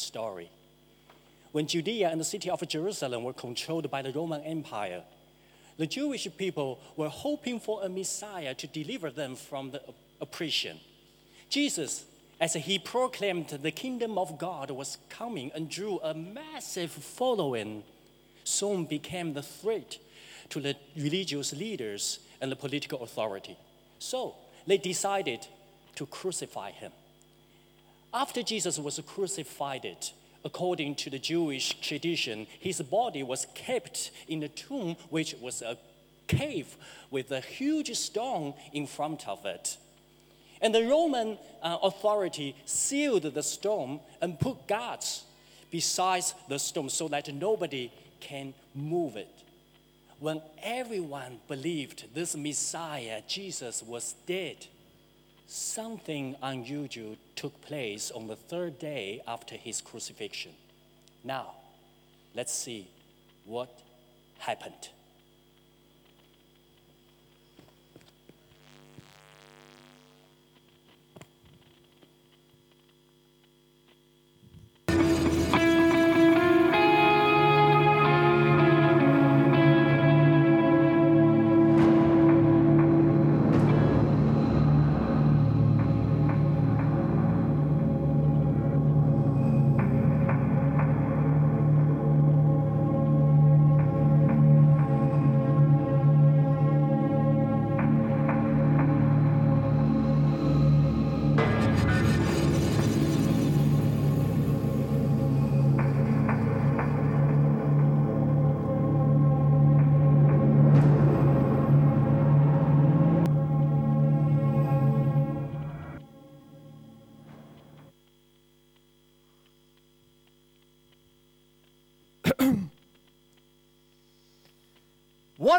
story. When Judea and the city of Jerusalem were controlled by the Roman Empire, the Jewish people were hoping for a Messiah to deliver them from the oppression. Jesus, as he proclaimed the kingdom of God was coming and drew a massive following, soon became the threat to the religious leaders and the political authority. So they decided to crucify him. After Jesus was crucified, according to the Jewish tradition, his body was kept in a tomb, which was a cave with a huge stone in front of it. And the Roman uh, authority sealed the stone and put guards besides the stone so that nobody can move it. When everyone believed this Messiah, Jesus, was dead, something unusual took place on the third day after his crucifixion. Now, let's see what happened.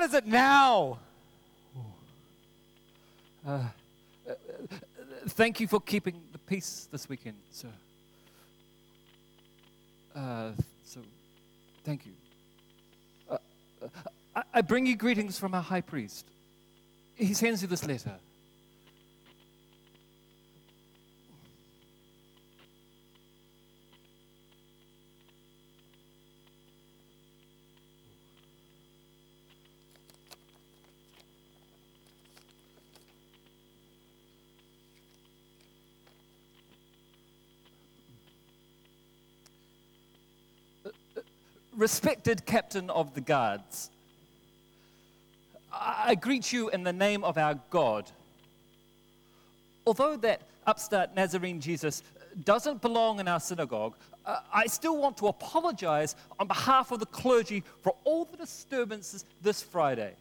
Is it now? Uh, uh, thank you for keeping the peace this weekend, sir. Uh, so, thank you. Uh, uh, I, I bring you greetings from our high priest. He sends you this letter. Respected Captain of the Guards, I greet you in the name of our God. Although that upstart Nazarene Jesus doesn't belong in our synagogue, uh, I still want to apologize on behalf of the clergy for all the disturbances this Friday.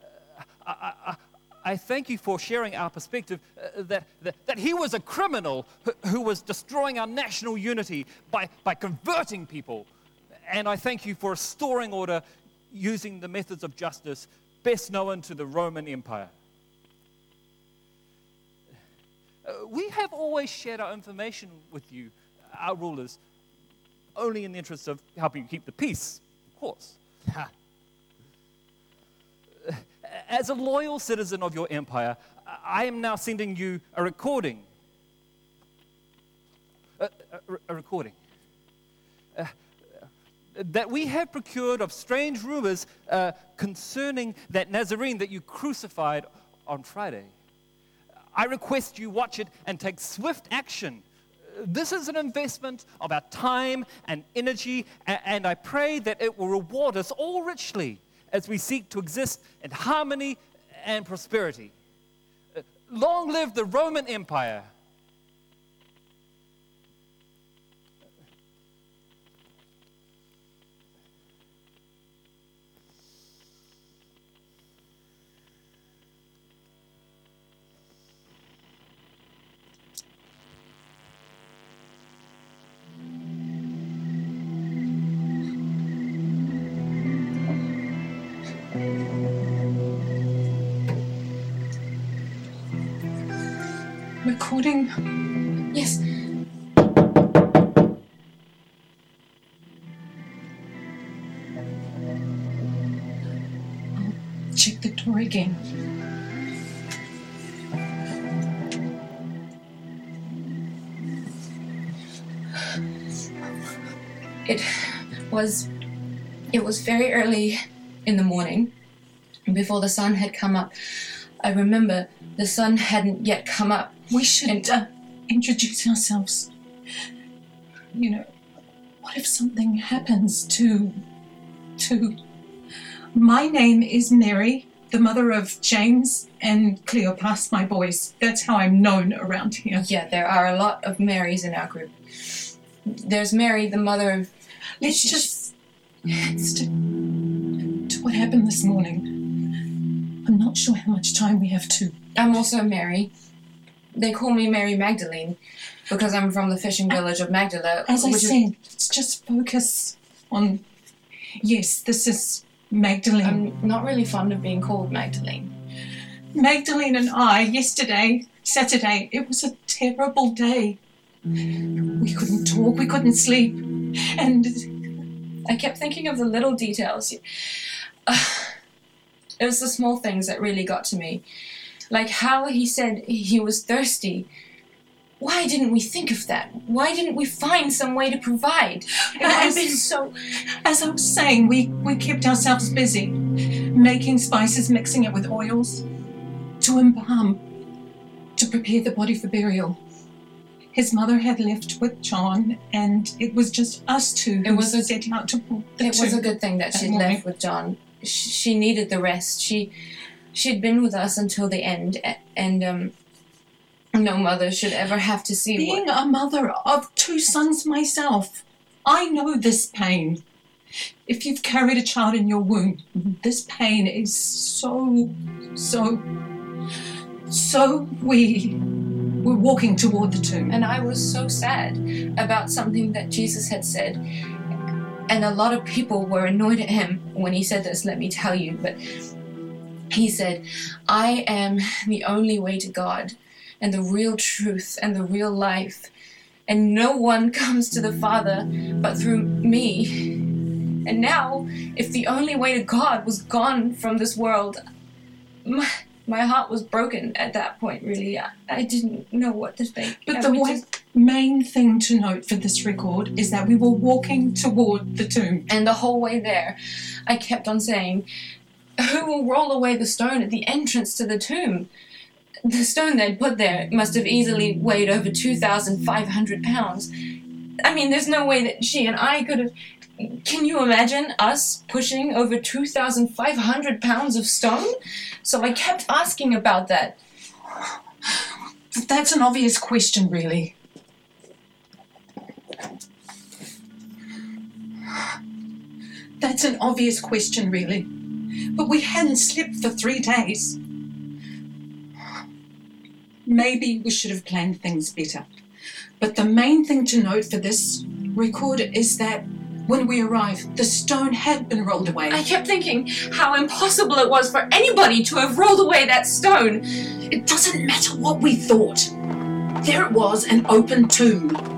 Uh, I, I, I, thank you for sharing our perspective uh, that, that, that, he was a criminal who, who was destroying our national unity by, by converting people and I thank you for restoring order using the methods of justice best known to the Roman Empire. Uh, we have always shared our information with you, our rulers, only in the interest of helping you keep the peace, of course. As a loyal citizen of your empire, I am now sending you a recording. A, a, a recording. Uh, that we have procured of strange rumors uh, concerning that Nazarene that you crucified on Friday. I request you watch it and take swift action. This is an investment of our time and energy, and I pray that it will reward us all richly as we seek to exist in harmony and prosperity. Uh, long live the Roman Empire! Recording? Yes. I'll check the door again. It was it was very early in the morning, before the sun had come up. I remember the sun hadn't yet come up. We should And- uh, introduce ourselves. You know, what if something happens to. to. My name is Mary, the mother of James and Cleopas, my boys. That's how I'm known around here. Yeah, there are a lot of Marys in our group. There's Mary, the mother of. Let's just. To, to what happened this morning. I'm not sure how much time we have to. I'm also Mary. They call me Mary Magdalene because I'm from the fishing village of Magdala. As I said, let's just focus on. Yes, this is Magdalene. I'm not really fond of being called Magdalene. Magdalene and I, yesterday, Saturday, it was a terrible day. We couldn't talk, we couldn't sleep. And I kept thinking of the little details. It was the small things that really got to me. Like how he said he was thirsty. Why didn't we think of that? Why didn't we find some way to provide? It have been so. as I was saying, we, we kept ourselves busy, making spices, mixing it with oils, to embalm, to prepare the body for burial. His mother had left with John, and it was just us two It was a- set out to the It was a good thing that that morning. left with John. She needed the rest. She, she'd been with us until the end, and um, no mother should ever have to see what. Being a mother of two sons myself, I know this pain. If you've carried a child in your womb, this pain is so, so, so we were walking toward the tomb. And I was so sad about something that Jesus had said. And a lot of people were annoyed at him when he said this, let me tell you. But he said, I am the only way to God, and the real truth, and the real life. And no one comes to the Father but through me. And now, if the only way to God was gone from this world, my, my heart was broken at that point, really. I, I didn't know what to think. But the one just- main thing to note for this record is that we were walking toward the tomb. And the whole way there, I kept on saying, Who will roll away the stone at the entrance to the tomb? The stone they'd put there must have easily weighed over 2,500 pounds. I mean, there's no way that she and I could have. Can you imagine us pushing over 2,500 pounds of stone? So I kept asking about that. That's an obvious question, really. That's an obvious question, really. But we hadn't slept for three days. Maybe we should have planned things better. But the main thing to note for this record is that when we arrived, the stone had been rolled away. I kept thinking how impossible it was for anybody to have rolled away that stone. It doesn't matter what we thought. There it was, an open tomb.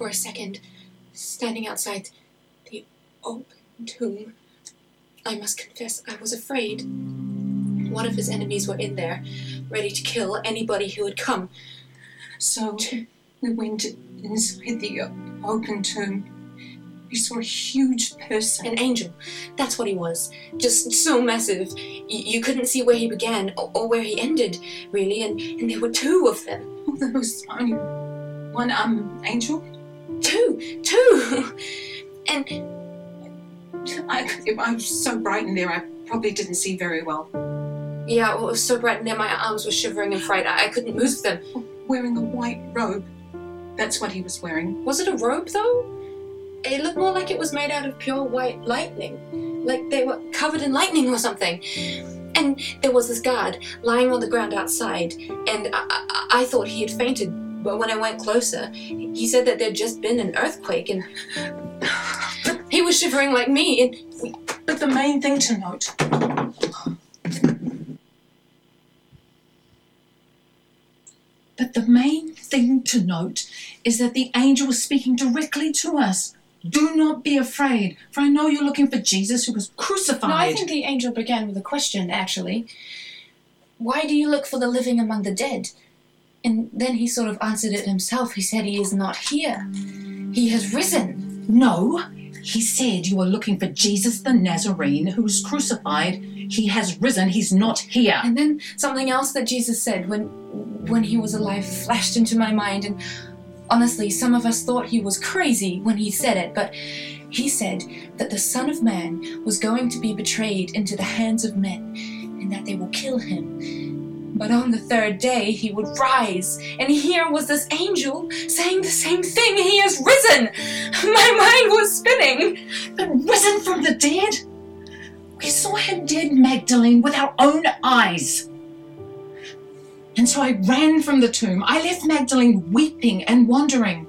For a second, standing outside the open tomb. I must confess, I was afraid. One of his enemies were in there, ready to kill anybody who would come. So we went inside the open tomb. We saw a huge person. An angel. That's what he was. Just so massive. Y- you couldn't see where he began or, or where he ended, really, and, and there were two of them. Oh, there was only one um angel. Two! Two! and I, I was so bright in there, I probably didn't see very well. yeah, well, it was so bright in there, my arms were shivering in fright. I, I couldn't move them. Wearing a white robe. That's what he was wearing. Was it a robe though? It looked more like it was made out of pure white lightning. Like they were covered in lightning or something. And there was this guard lying on the ground outside, and I, I, I thought he had fainted. But when I went closer, he said that there'd just been an earthquake, and he was shivering like me. And But the main thing to note But the main thing to note is that the angel was speaking directly to us. Do not be afraid, for I know you're looking for Jesus who was crucified. No, I think the angel began with a question, actually. Why do you look for the living among the dead? And then he sort of answered it himself. He said, He is not here. He has risen. No, he said you are looking for Jesus the Nazarene who was crucified. He has risen. He's not here. And then something else that Jesus said when when he was alive flashed into my mind and honestly some of us thought he was crazy when he said it, but he said that the Son of Man was going to be betrayed into the hands of men and that they will kill him. But on the third day he would rise, and here was this angel saying the same thing. He has risen! My mind was spinning. But risen from the dead? We saw him dead, Magdalene, with our own eyes. And so I ran from the tomb. I left Magdalene weeping and wondering.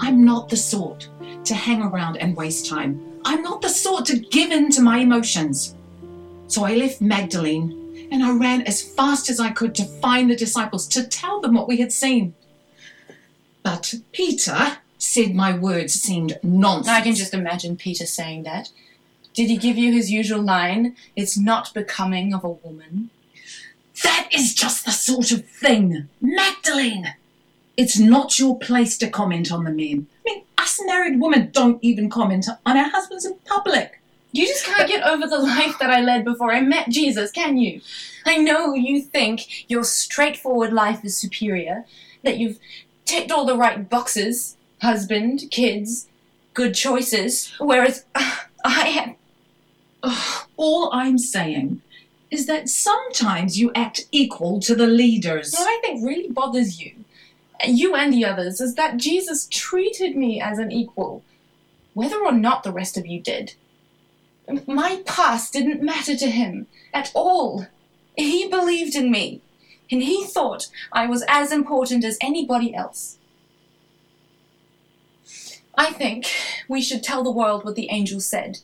I'm not the sort to hang around and waste time. I'm not the sort to give in to my emotions. So I left Magdalene and I ran as fast as I could to find the disciples to tell them what we had seen. But Peter said my words seemed nonsense. I can just imagine Peter saying that. Did he give you his usual line? It's not becoming of a woman. That is just the sort of thing. Magdalene! It's not your place to comment on the men. I mean, us married women don't even comment on our husbands in public. You just can't get over the life that I led before I met Jesus, can you? I know you think your straightforward life is superior, that you've ticked all the right boxes husband, kids, good choices, whereas uh, I have. Ugh, all I'm saying is that sometimes you act equal to the leaders. What I think really bothers you, you and the others, is that Jesus treated me as an equal, whether or not the rest of you did. My past didn't matter to him at all. He believed in me, and he thought I was as important as anybody else. I think we should tell the world what the angel said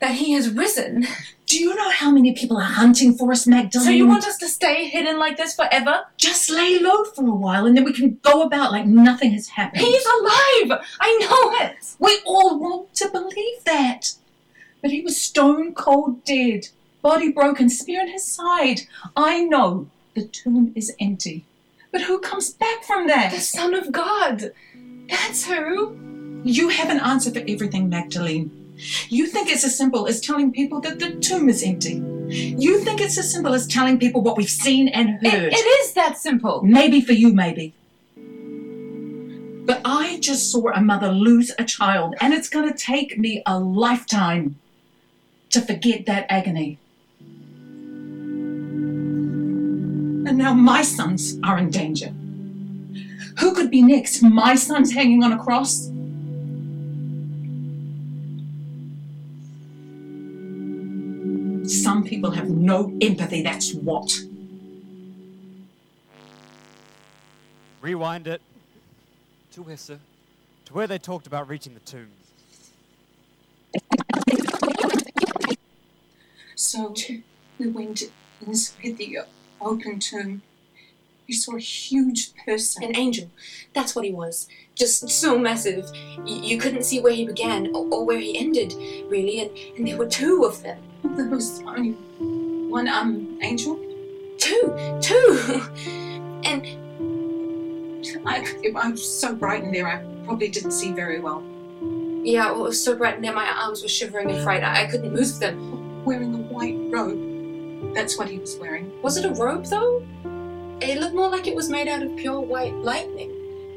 that he has risen. Do you know how many people are hunting for us, Magdalene? So you want us to stay hidden like this forever? Just lay low for a while and then we can go about like nothing has happened. He's alive! I know it! We all want to believe that. But he was stone cold dead, body broken, spear in his side. I know the tomb is empty. But who comes back from that? The Son of God. That's who. You have an answer for everything, Magdalene. You think it's as simple as telling people that the tomb is empty. You think it's as simple as telling people what we've seen and heard. It, it is that simple. Maybe for you, maybe. But I just saw a mother lose a child, and it's going to take me a lifetime to forget that agony. And now my sons are in danger. Who could be next? My son's hanging on a cross? Some people have no empathy, that's what. Rewind it to where, sir? To where they talked about reaching the tomb. So we went inside the open tomb. We saw a huge person. An angel. That's what he was. Just so massive. Y- you couldn't see where he began or, or where he ended, really. And, and there were two of them. There was only one um angel. Two! Two! and I, I was so bright in there, I probably didn't see very well. yeah, it was so bright in there, my arms were shivering in fright. I, I couldn't move them. Wearing a white robe. That's what he was wearing. Was it a robe, though? It looked more like it was made out of pure white lightning.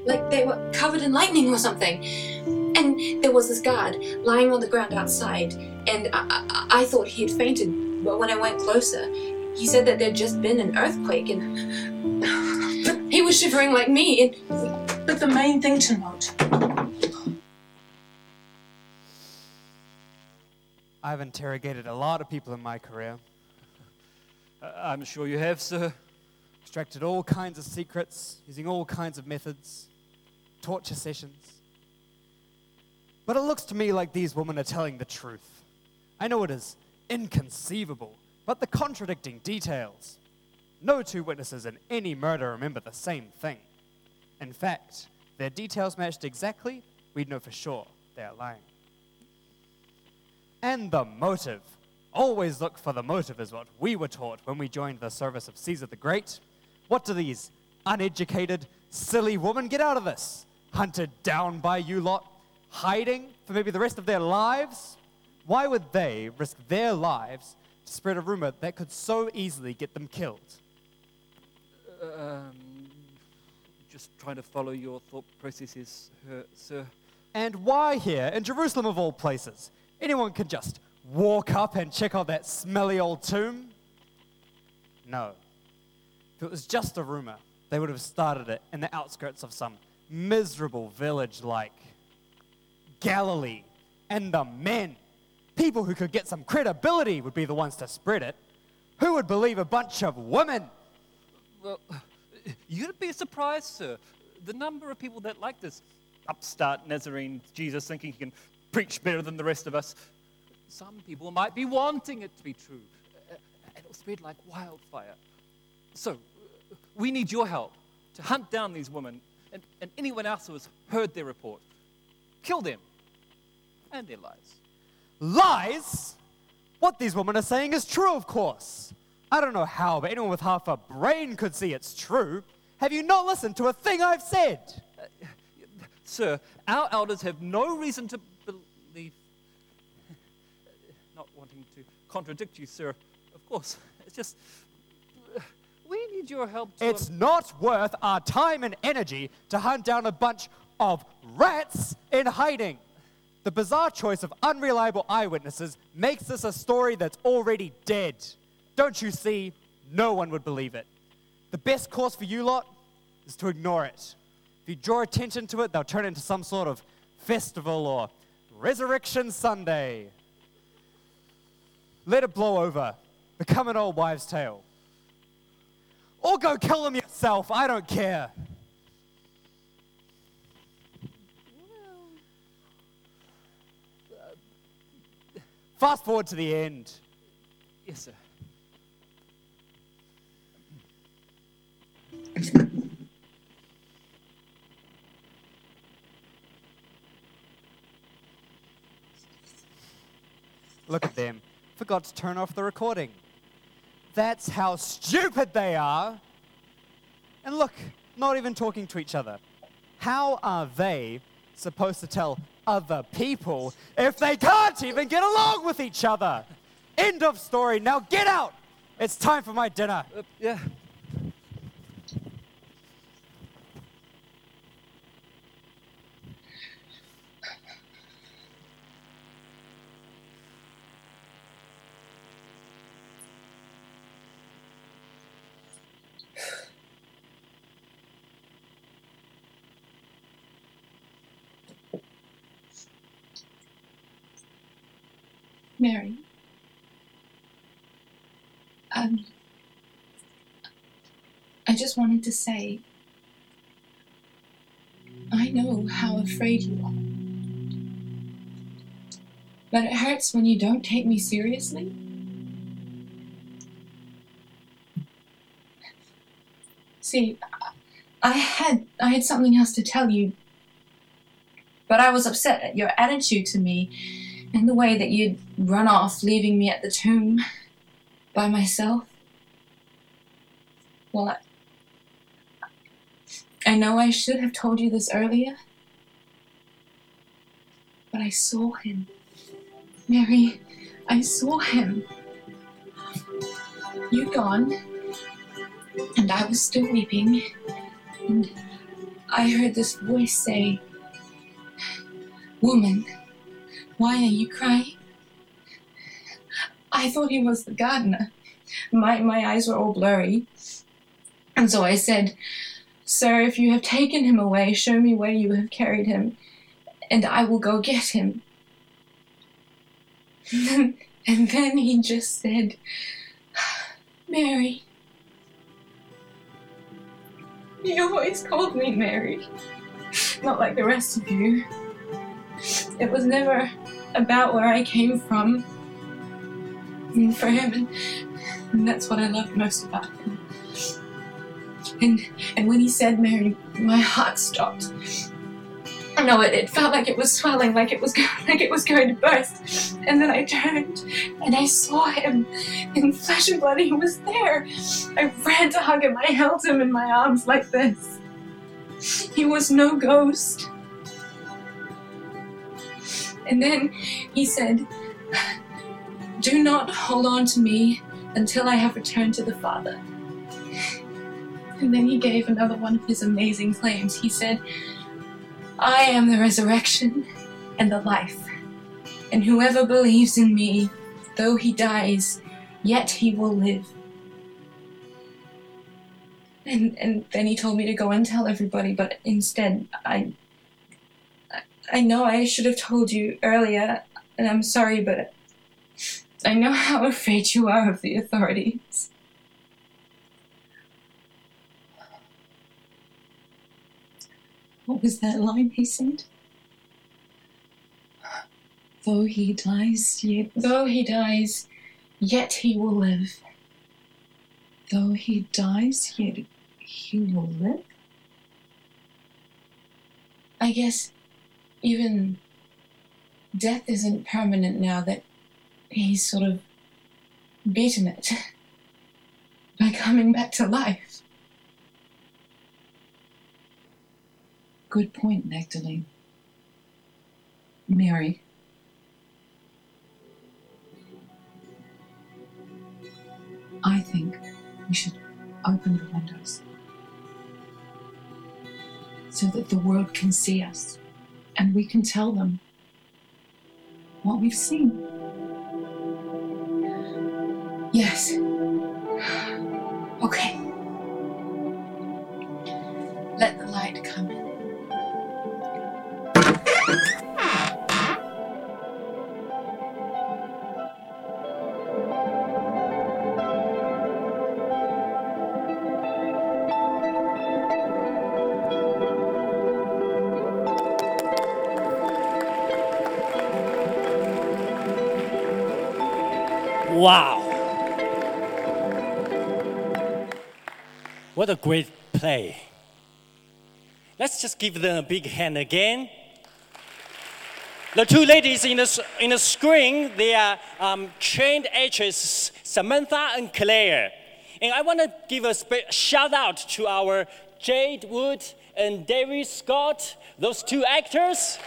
Like they were covered in lightning or something. And there was this guard lying on the ground outside, and I, I, I thought he had fainted. But when I went closer, he said that there'd just been an earthquake, and he was shivering like me. And But the main thing to note I've interrogated a lot of people in my career, Uh, I'm sure you have, sir. extracted all kinds of secrets, using all kinds of methods, torture sessions. But it looks to me like these women are telling the truth. I know it is inconceivable, but the contradicting details, No two witnesses in any murder remember the same thing. In fact, their details matched exactly, we'd know for sure they are lying. And the motive. Always look for the motive, is what we were taught when we joined the service of Caesar the Great. What do these uneducated, silly women get out of this? Hunted down by you lot, hiding for maybe the rest of their lives? Why would they risk their lives to spread a rumor that could so easily get them killed? Um, just trying to follow your thought processes, sir. And why here in Jerusalem of all places? Anyone can just walk up and check out that smelly old tomb? No. If it was just a rumor, they would have started it in the outskirts of some miserable village like Galilee. And the men, people who could get some credibility, would be the ones to spread it. Who would believe a bunch of women? Well, you'd be surprised, sir. The number of people that like this upstart Nazarene Jesus thinking he can preach better than the rest of us. Some people might be wanting it to be true. Uh, and it'll spread like wildfire. So, uh, we need your help to hunt down these women and, and anyone else who has heard their report. Kill them and their lies. Lies? What these women are saying is true, of course. I don't know how, but anyone with half a brain could see it's true. Have you not listened to a thing I've said? Sir, our elders have no reason to believe. Not wanting to contradict you, sir, of course. It's just. We need your help. It's not worth our time and energy to hunt down a bunch of rats in hiding. The bizarre choice of unreliable eyewitnesses makes this a story that's already dead. Don't you see? No one would believe it. The best course for you lot is to ignore it. If you draw attention to it, they'll turn into some sort of festival or Resurrection Sunday. Let it blow over, become an old wives' tale. Or go kill them yourself, I don't care. Fast forward to the end. Yes, sir. Look at them. Forgot to turn off the recording. That's how stupid they are. And look, not even talking to each other. How are they supposed to tell other people if they can't even get along with each other? End of story. Now get out. It's time for my dinner. Uh, yeah. Mary. Um, I just wanted to say, I know how afraid you are. But it hurts when you don't take me seriously. See, I had I had something else to tell you, but I was upset at your attitude to me and the way that you'd run off, leaving me at the tomb by myself. Well, I, I know I should have told you this earlier, but I saw him. Mary, I saw him. You'd gone, and I was still weeping, and I heard this voice say, Woman, why are you crying? I thought he was the gardener. My, my eyes were all blurry. And so I said, Sir, if you have taken him away, show me where you have carried him, and I will go get him. and then he just said, Mary. He always called me Mary, not like the rest of you. It was never about where I came from. And for him, And that's what I loved most about him. And and when he said Mary, my heart stopped. No, it, it felt like it was swelling, like it was go- like it was going to burst. And then I turned and I saw him in flesh and blood. He was there. I ran to hug him. I held him in my arms like this. He was no ghost. And then he said, Do not hold on to me until I have returned to the Father. And then he gave another one of his amazing claims. He said, I am the resurrection and the life. And whoever believes in me, though he dies, yet he will live. And, and then he told me to go and tell everybody, but instead, I, I know I should have told you earlier, and I'm sorry, but I know how afraid you are of the authorities. What was that line he said? Though he dies, yet Though he dies, yet he will live. though he dies, yet he will live. I guess even death isn't permanent now that he's sort of beaten it by coming back to life. Good point, Magdalene. Mary. I think we should open the windows so that the world can see us and we can tell them what we've seen. Yes. Okay. What a great play. Let's just give them a big hand again. The two ladies in the, in the screen, they are um, trained actresses Samantha and Claire. And I want to give a shout out to our Jade Wood and David Scott, those two actors.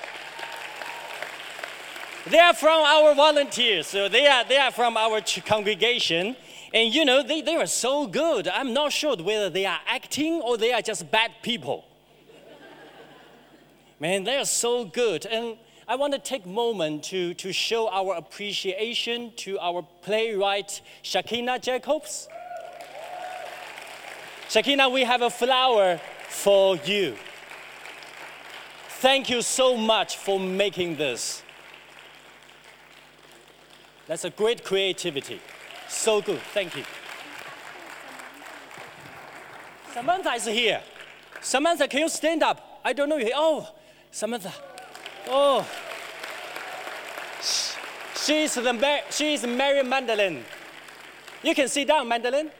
They are from our volunteers, so they are, they are from our congregation. And you know, they, they are so good. I'm not sure whether they are acting or they are just bad people. Man, they are so good. And I want to take a moment to, to show our appreciation to our playwright, Shakina Jacobs. Shakina, we have a flower for you. Thank you so much for making this. That's a great creativity. So good. Thank you. Samantha is here. Samantha, can you stand up? I don't know you. Oh, Samantha. Oh. Sh- She's the she's Mary Magdalene. You can sit down, Magdalene.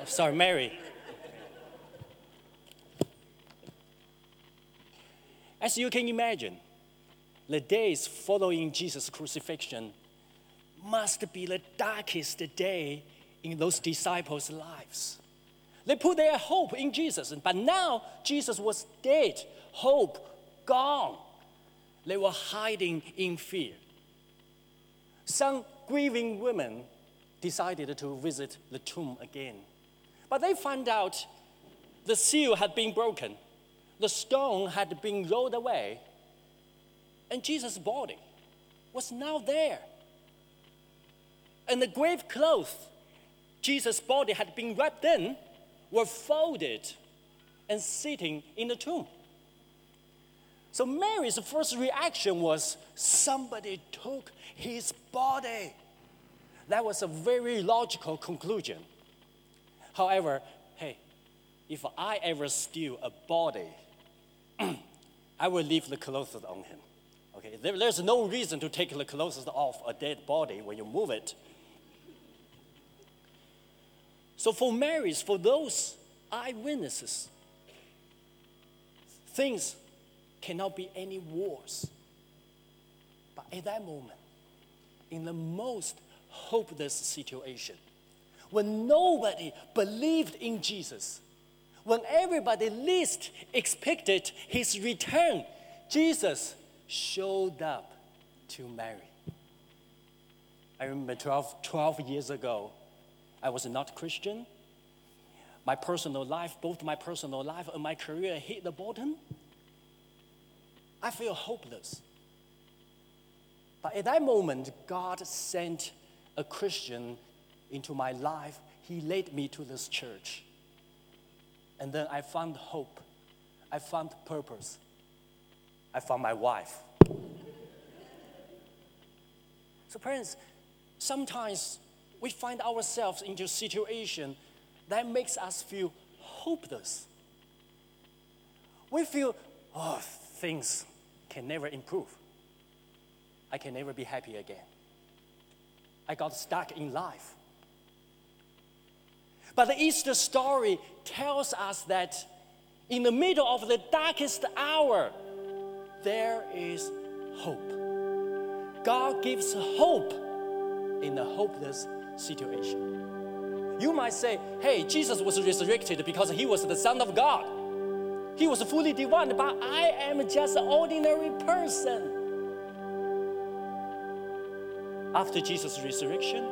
Oh, sorry, Mary. As you can imagine, the days following Jesus' crucifixion must be the darkest day in those disciples' lives. They put their hope in Jesus, but now Jesus was dead, hope gone. They were hiding in fear. Some grieving women decided to visit the tomb again, but they found out the seal had been broken, the stone had been rolled away, and Jesus' body was now there and the grave clothes Jesus' body had been wrapped in were folded and sitting in the tomb. So Mary's first reaction was somebody took his body. That was a very logical conclusion. However, hey, if I ever steal a body, I will leave the clothes on him. Okay, there- there's no reason to take the clothes off a dead body when you move it. So for Marys, for those eyewitnesses, things cannot be any worse. But at that moment, in the most hopeless situation, when nobody believed in Jesus, when everybody least expected his return, Jesus showed up to Mary. I remember 12, 12 years ago, I was not Christian. My personal life, both my personal life and my career hit the bottom. I feel hopeless. But at that moment, God sent a Christian into my life. He led me to this church. And then I found hope. I found purpose. I found my wife. So, parents, sometimes we find ourselves into a situation that makes us feel hopeless. We feel, oh, things can never improve. I can never be happy again. I got stuck in life. But the Easter story tells us that in the middle of the darkest hour, there is hope. God gives hope in the hopeless situation. You might say, hey, Jesus was resurrected because he was the Son of God. He was fully divine, but I am just an ordinary person. After Jesus' resurrection,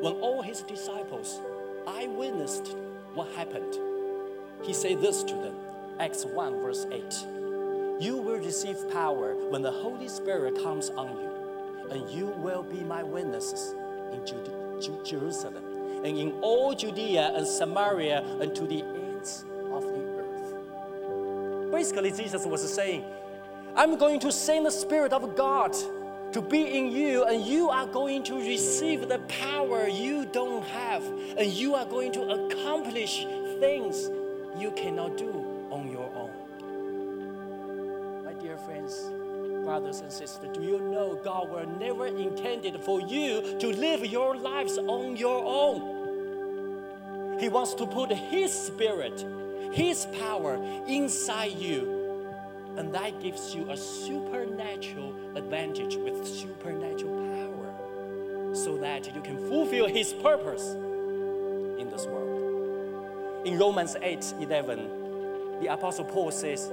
when all his disciples eyewitnessed what happened, he said this to them Acts 1, verse 8 You will receive power when the Holy Spirit comes on you, and you will be my witnesses in Jerusalem and in all Judea and Samaria and to the ends of the earth. Basically, Jesus was saying, I'm going to send the Spirit of God to be in you, and you are going to receive the power you don't have, and you are going to accomplish things you cannot do brothers and sisters, do you know God were never intended for you to live your lives on your own? He wants to put His Spirit, His power inside you and that gives you a supernatural advantage with supernatural power so that you can fulfill His purpose in this world. In Romans 8 11, the Apostle Paul says,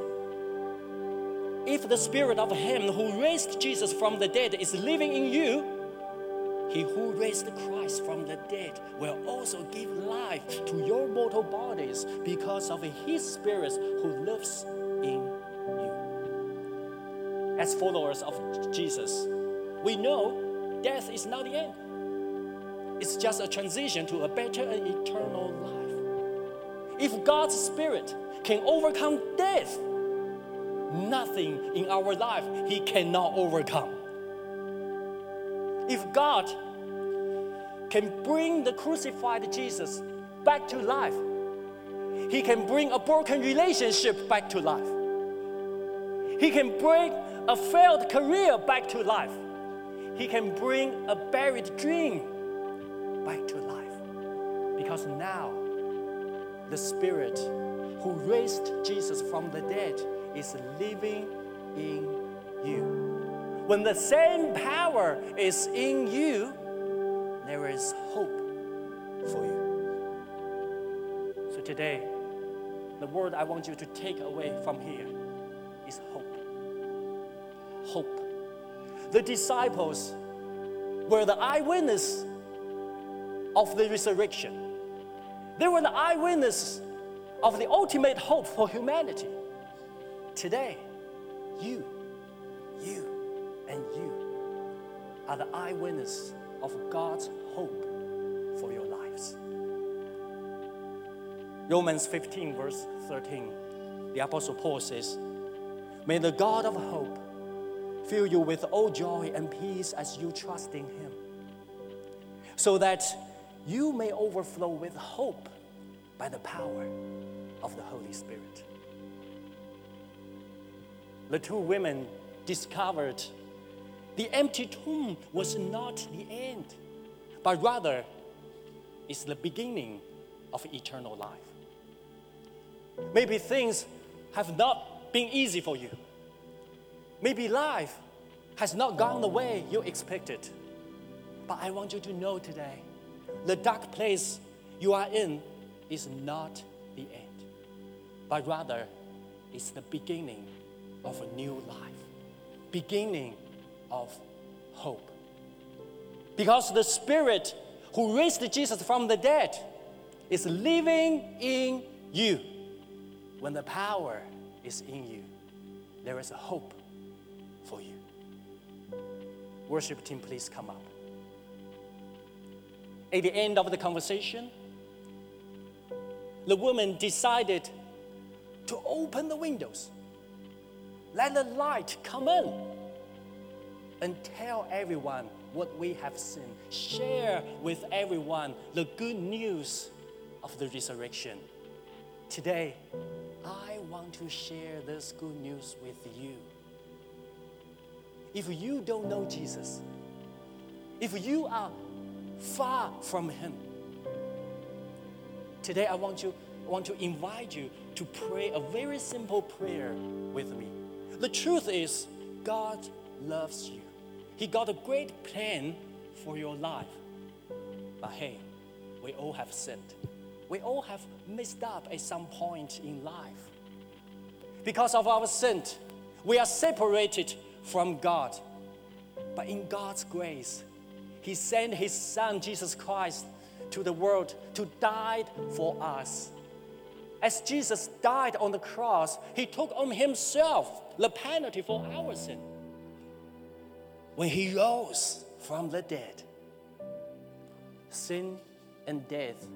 If the Spirit of Him who raised Jesus from the dead is living in you, he who raised Christ from the dead will also give life to your mortal bodies because of his Spirit who lives in you. As followers of Jesus, we know death is not the end, it's just a transition to a better and eternal life. If God's Spirit can overcome death, nothing in our life He cannot overcome. If God can bring the crucified Jesus back to life, He can bring a broken relationship back to life. He can bring a failed career back to life. He can bring a buried dream back to life. Because now, the Spirit who raised Jesus from the dead is living in you. When the same power is in you, there is hope for you. So today, the word I want you to take away from here is hope. Hope. The disciples were the eyewitness of the resurrection. They were the eyewitness of the ultimate hope for humanity. Today, you, you, and you are the eyewitness of God's hope for your lives. Romans 15, verse 13, the Apostle Paul says, May the God of hope fill you with all joy and peace as you trust in Him, so that you may overflow with hope by the power of the Holy Spirit. The two women discovered the empty tomb was not the end, but rather is the beginning of eternal life. Maybe things have not been easy for you. Maybe life has not gone the way you expected. But I want you to know today the dark place you are in is not the end, but rather it's the beginning of a new life, beginning of hope. Because the Spirit who raised Jesus from the dead is living in you. When the power is in you, there is a hope for you. Worship team, please come up. At the end of the conversation, the woman decided to open the windows, let the light come in, and tell everyone what we have seen. Share with everyone the good news of the resurrection. Today, I want to share this good news with you. If you don't know Jesus, if you are far from Him, today I want you want to invite you to pray a very simple prayer with me. The truth is, God loves you. He got a great plan for your life. But hey, we all have sinned. We all have messed up at some point in life. Because of our sin, we are separated from God. But in God's grace, He sent His Son, Jesus Christ, to the world to die for us. As Jesus died on the cross, He took on Himself the penalty for our sin. When He rose from the dead, sin and death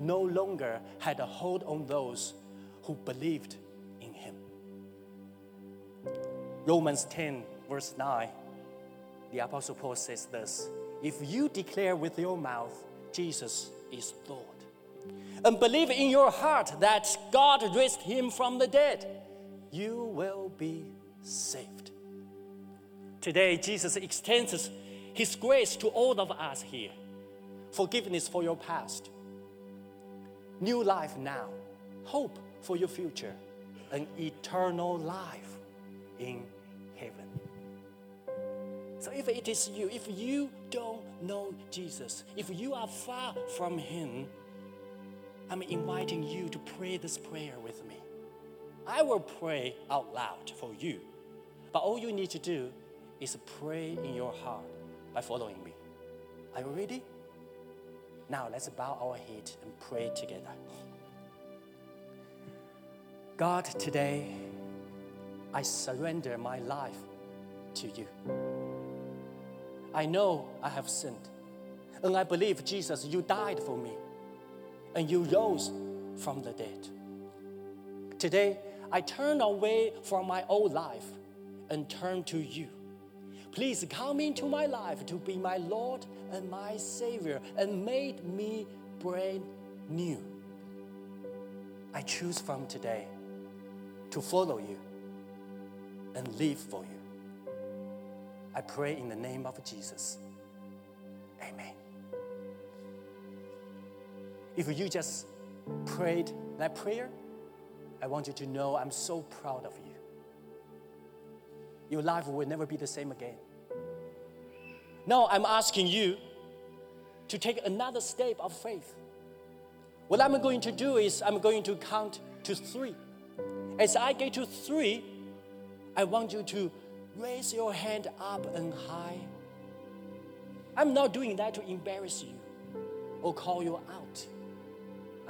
no longer had a hold on those who believed in Him. Romans 10, verse 9, the Apostle Paul says this If you declare with your mouth, Jesus is Lord, and believe in your heart that God raised him from the dead, you will be saved. Today, Jesus extends his grace to all of us here. Forgiveness for your past, new life now, hope for your future, an eternal life in heaven. So if it is you, if you don't know Jesus, if you are far from Him, I'm inviting you to pray this prayer with me. I will pray out loud for you, but all you need to do is pray in your heart by following me. Are you ready? Now let's bow our head and pray together. God, today I surrender my life to you. I know I have sinned, and I believe, Jesus, you died for me, and you rose from the dead. Today, I turn away from my old life and turn to you. Please come into my life to be my Lord and my Savior and make me brand new. I choose from today to follow you and live for you. I pray in the name of Jesus. Amen. If you just prayed that prayer, I want you to know I'm so proud of you. Your life will never be the same again. Now I'm asking you to take another step of faith. What I'm going to do is I'm going to count to three. As I get to three, I want you to raise your hand up and high. I'm not doing that to embarrass you or call you out.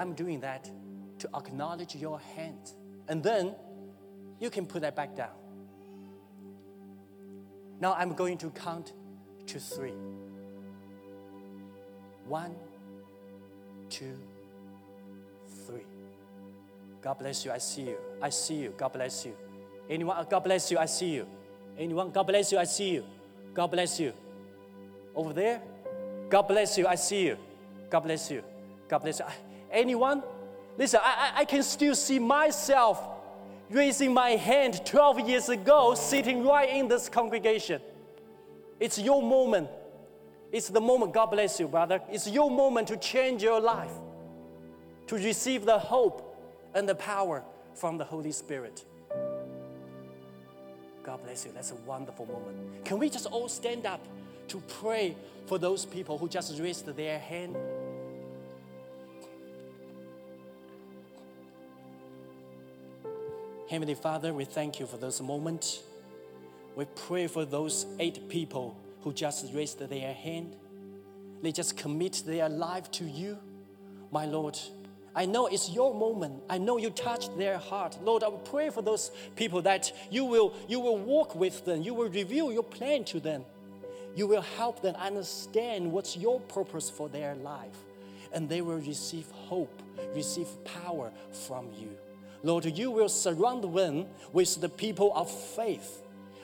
I'm doing that to acknowledge your hand. And then you can put that back down. Now I'm going to count to three. One, two, three. God bless you. I see you. I see you. God bless you. Anyone? Uh, God bless you. I see you. Anyone? God bless you. I see you. God bless you. Over there? God bless you. I see you. God bless you. God bless you. Anyone? Listen, I, I, can still see myself raising my hand 12 years ago, sitting right in this congregation. It's your moment. It's the moment, God bless you, brother. It's your moment to change your life, to receive the hope and the power from the Holy Spirit. God bless you. That's a wonderful moment. Can we just all stand up to pray for those people who just raised their hand? Heavenly Father, we thank you for this moment. We pray for those eight people who just raised their hand. They just commit their life to you, my Lord. I know it's your moment. I know you touched their heart. Lord, I will pray for those people that you will, you will walk with them. You will reveal your plan to them. You will help them understand what's your purpose for their life. And they will receive hope, receive power from you. Lord, you will surround them with the people of faith.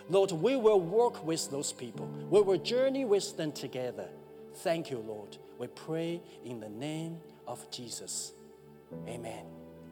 Lord, we will work with those people. We will journey with them together. Thank you, Lord. We pray in the name of Jesus. Amen.